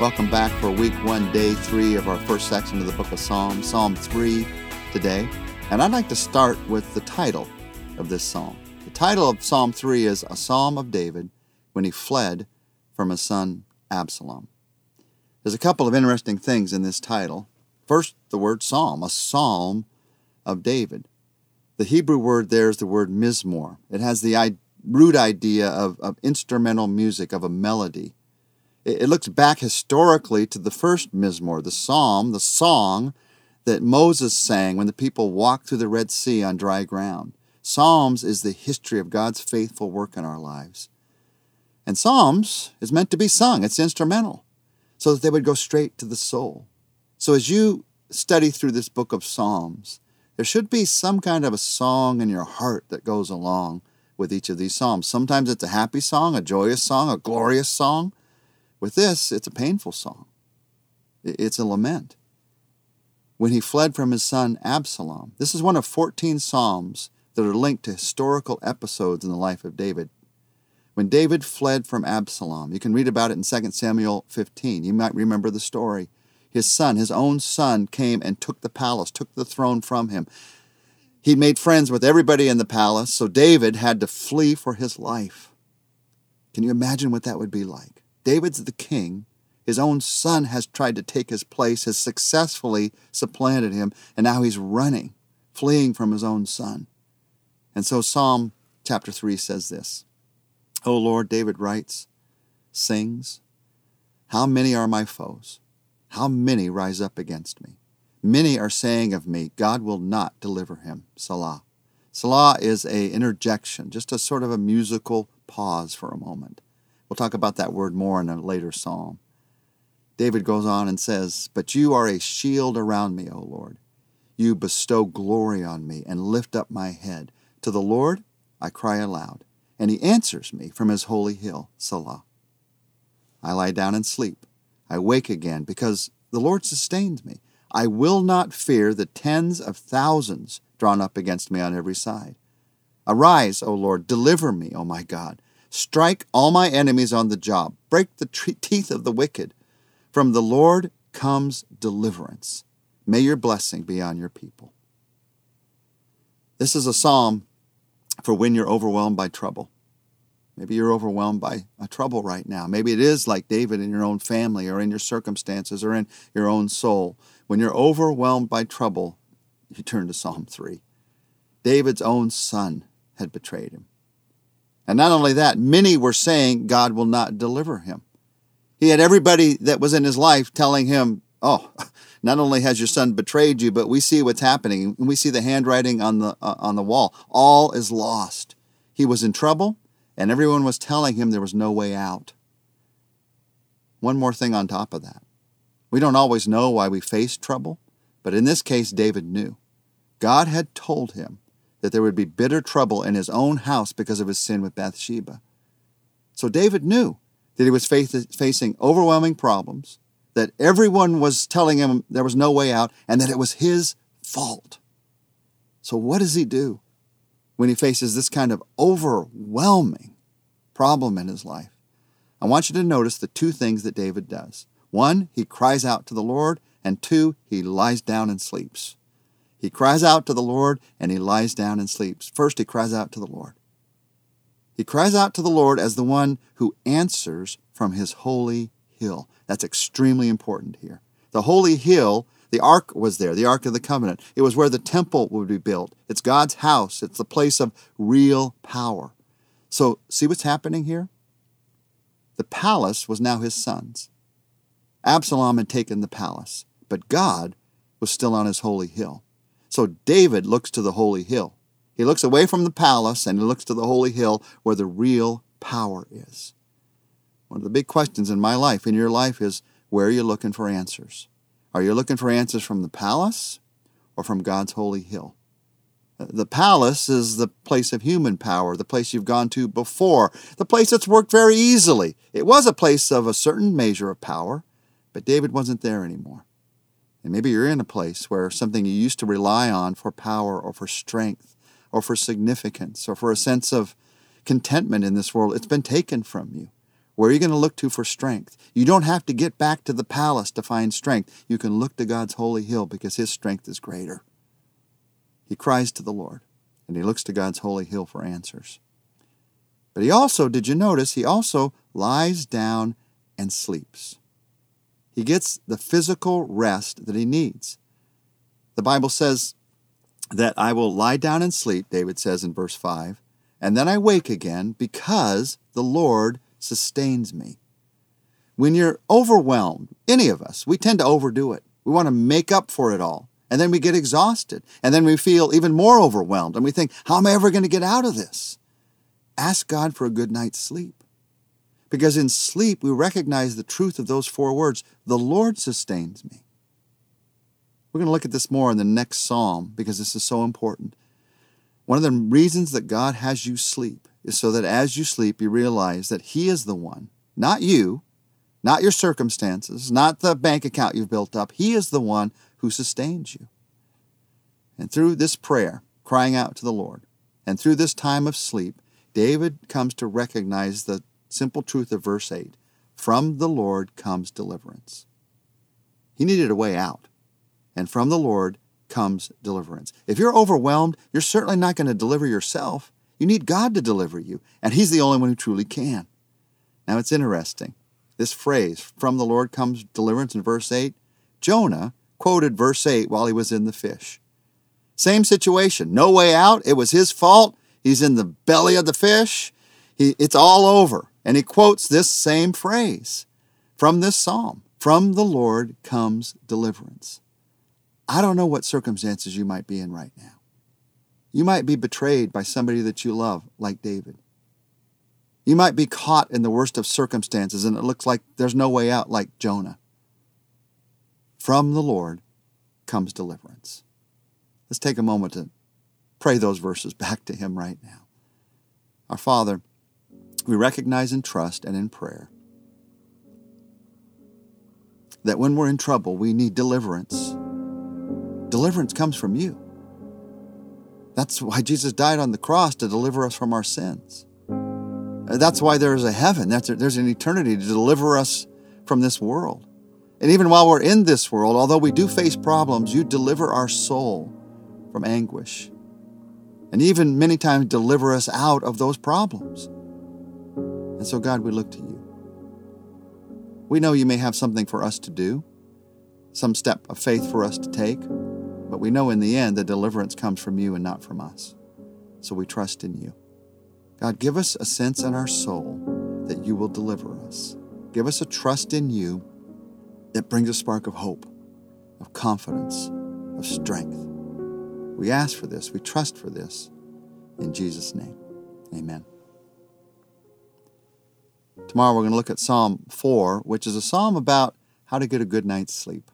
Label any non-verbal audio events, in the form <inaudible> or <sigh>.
Welcome back for week one, day three of our first section of the book of Psalms, Psalm 3 today. And I'd like to start with the title of this psalm. The title of Psalm 3 is A Psalm of David when he fled from his son Absalom. There's a couple of interesting things in this title. First, the word psalm, a psalm of David. The Hebrew word there is the word mizmor. It has the root idea of, of instrumental music, of a melody. It looks back historically to the first Mizmor, the psalm, the song that Moses sang when the people walked through the Red Sea on dry ground. Psalms is the history of God's faithful work in our lives. And Psalms is meant to be sung, it's instrumental, so that they would go straight to the soul. So as you study through this book of Psalms, there should be some kind of a song in your heart that goes along with each of these Psalms. Sometimes it's a happy song, a joyous song, a glorious song. With this, it's a painful song, it's a lament. When he fled from his son Absalom, this is one of 14 Psalms that are linked to historical episodes in the life of David. When David fled from Absalom, you can read about it in 2 Samuel 15. You might remember the story. His son, his own son, came and took the palace, took the throne from him. He'd made friends with everybody in the palace, so David had to flee for his life. Can you imagine what that would be like? David's the king. His own son has tried to take his place, has successfully supplanted him, and now he's running, fleeing from his own son. And so Psalm chapter 3 says this O Lord, David writes, sings, How many are my foes? How many rise up against me? Many are saying of me, God will not deliver him. Selah. Selah is a interjection, just a sort of a musical pause for a moment. We'll talk about that word more in a later psalm. David goes on and says, But you are a shield around me, O Lord. You bestow glory on me and lift up my head. To the Lord I cry aloud, and he answers me from his holy hill, Selah. I lie down and sleep. I wake again because the Lord sustains me. I will not fear the tens of thousands drawn up against me on every side. Arise, O Lord, deliver me, O my God. Strike all my enemies on the job. Break the teeth of the wicked. From the Lord comes deliverance. May your blessing be on your people. This is a psalm for when you're overwhelmed by trouble. Maybe you're overwhelmed by a trouble right now. Maybe it is like David in your own family or in your circumstances or in your own soul. When you're overwhelmed by trouble, you turn to Psalm 3. David's own son had betrayed him. And not only that, many were saying God will not deliver him. He had everybody that was in his life telling him, Oh, <laughs> not only has your son betrayed you, but we see what's happening. We see the handwriting on the, uh, on the wall. All is lost. He was in trouble, and everyone was telling him there was no way out. One more thing on top of that. We don't always know why we face trouble, but in this case, David knew. God had told him that there would be bitter trouble in his own house because of his sin with Bathsheba. So David knew that he was facing overwhelming problems, that everyone was telling him there was no way out, and that it was his fault. So, what does he do when he faces this kind of overwhelming problem in his life? I want you to notice the two things that David does. One, he cries out to the Lord, and two, he lies down and sleeps. He cries out to the Lord and he lies down and sleeps. First, he cries out to the Lord. He cries out to the Lord as the one who answers from his holy hill. That's extremely important here. The holy hill, the ark was there, the ark of the covenant. It was where the temple would be built. It's God's house, it's the place of real power. So, see what's happening here? The palace was now his son's. Absalom had taken the palace, but God was still on his holy hill. So David looks to the holy hill. He looks away from the palace and he looks to the holy hill where the real power is. One of the big questions in my life, in your life, is where are you looking for answers? Are you looking for answers from the palace or from God's holy hill? Uh, the palace is the place of human power, the place you've gone to before, the place that's worked very easily. It was a place of a certain measure of power, but David wasn't there anymore. And maybe you're in a place where something you used to rely on for power or for strength or for significance or for a sense of contentment in this world, it's been taken from you. Where are you going to look to for strength? You don't have to get back to the palace to find strength. You can look to God's holy hill because his strength is greater. He cries to the Lord and he looks to God's holy hill for answers. But he also, did you notice, he also lies down and sleeps. He gets the physical rest that he needs. The Bible says that I will lie down and sleep, David says in verse 5, and then I wake again because the Lord sustains me. When you're overwhelmed, any of us, we tend to overdo it. We want to make up for it all. And then we get exhausted. And then we feel even more overwhelmed. And we think, how am I ever going to get out of this? Ask God for a good night's sleep. Because in sleep, we recognize the truth of those four words the Lord sustains me. We're going to look at this more in the next psalm because this is so important. One of the reasons that God has you sleep is so that as you sleep, you realize that He is the one, not you, not your circumstances, not the bank account you've built up. He is the one who sustains you. And through this prayer, crying out to the Lord, and through this time of sleep, David comes to recognize the simple truth of verse 8 From the Lord comes deliverance. He needed a way out, and from the Lord comes deliverance. If you're overwhelmed, you're certainly not going to deliver yourself. You need God to deliver you, and He's the only one who truly can. Now it's interesting. This phrase, from the Lord comes deliverance in verse 8, Jonah quoted verse 8 while he was in the fish. Same situation, no way out. It was his fault. He's in the belly of the fish. He, it's all over. And he quotes this same phrase from this psalm From the Lord comes deliverance. I don't know what circumstances you might be in right now. You might be betrayed by somebody that you love, like David. You might be caught in the worst of circumstances and it looks like there's no way out, like Jonah. From the Lord comes deliverance. Let's take a moment to pray those verses back to Him right now. Our Father, we recognize in trust and in prayer that when we're in trouble, we need deliverance. Deliverance comes from you. That's why Jesus died on the cross to deliver us from our sins. That's why there is a heaven. That's there's an eternity to deliver us from this world. And even while we're in this world, although we do face problems, you deliver our soul from anguish. And even many times deliver us out of those problems. And so, God, we look to you. We know you may have something for us to do, some step of faith for us to take, but we know in the end the deliverance comes from you and not from us. So we trust in you. God, give us a sense in our soul that you will deliver us. Give us a trust in you that brings a spark of hope, of confidence, of strength. We ask for this, we trust for this. In Jesus' name, amen. Tomorrow we're going to look at Psalm 4, which is a psalm about how to get a good night's sleep.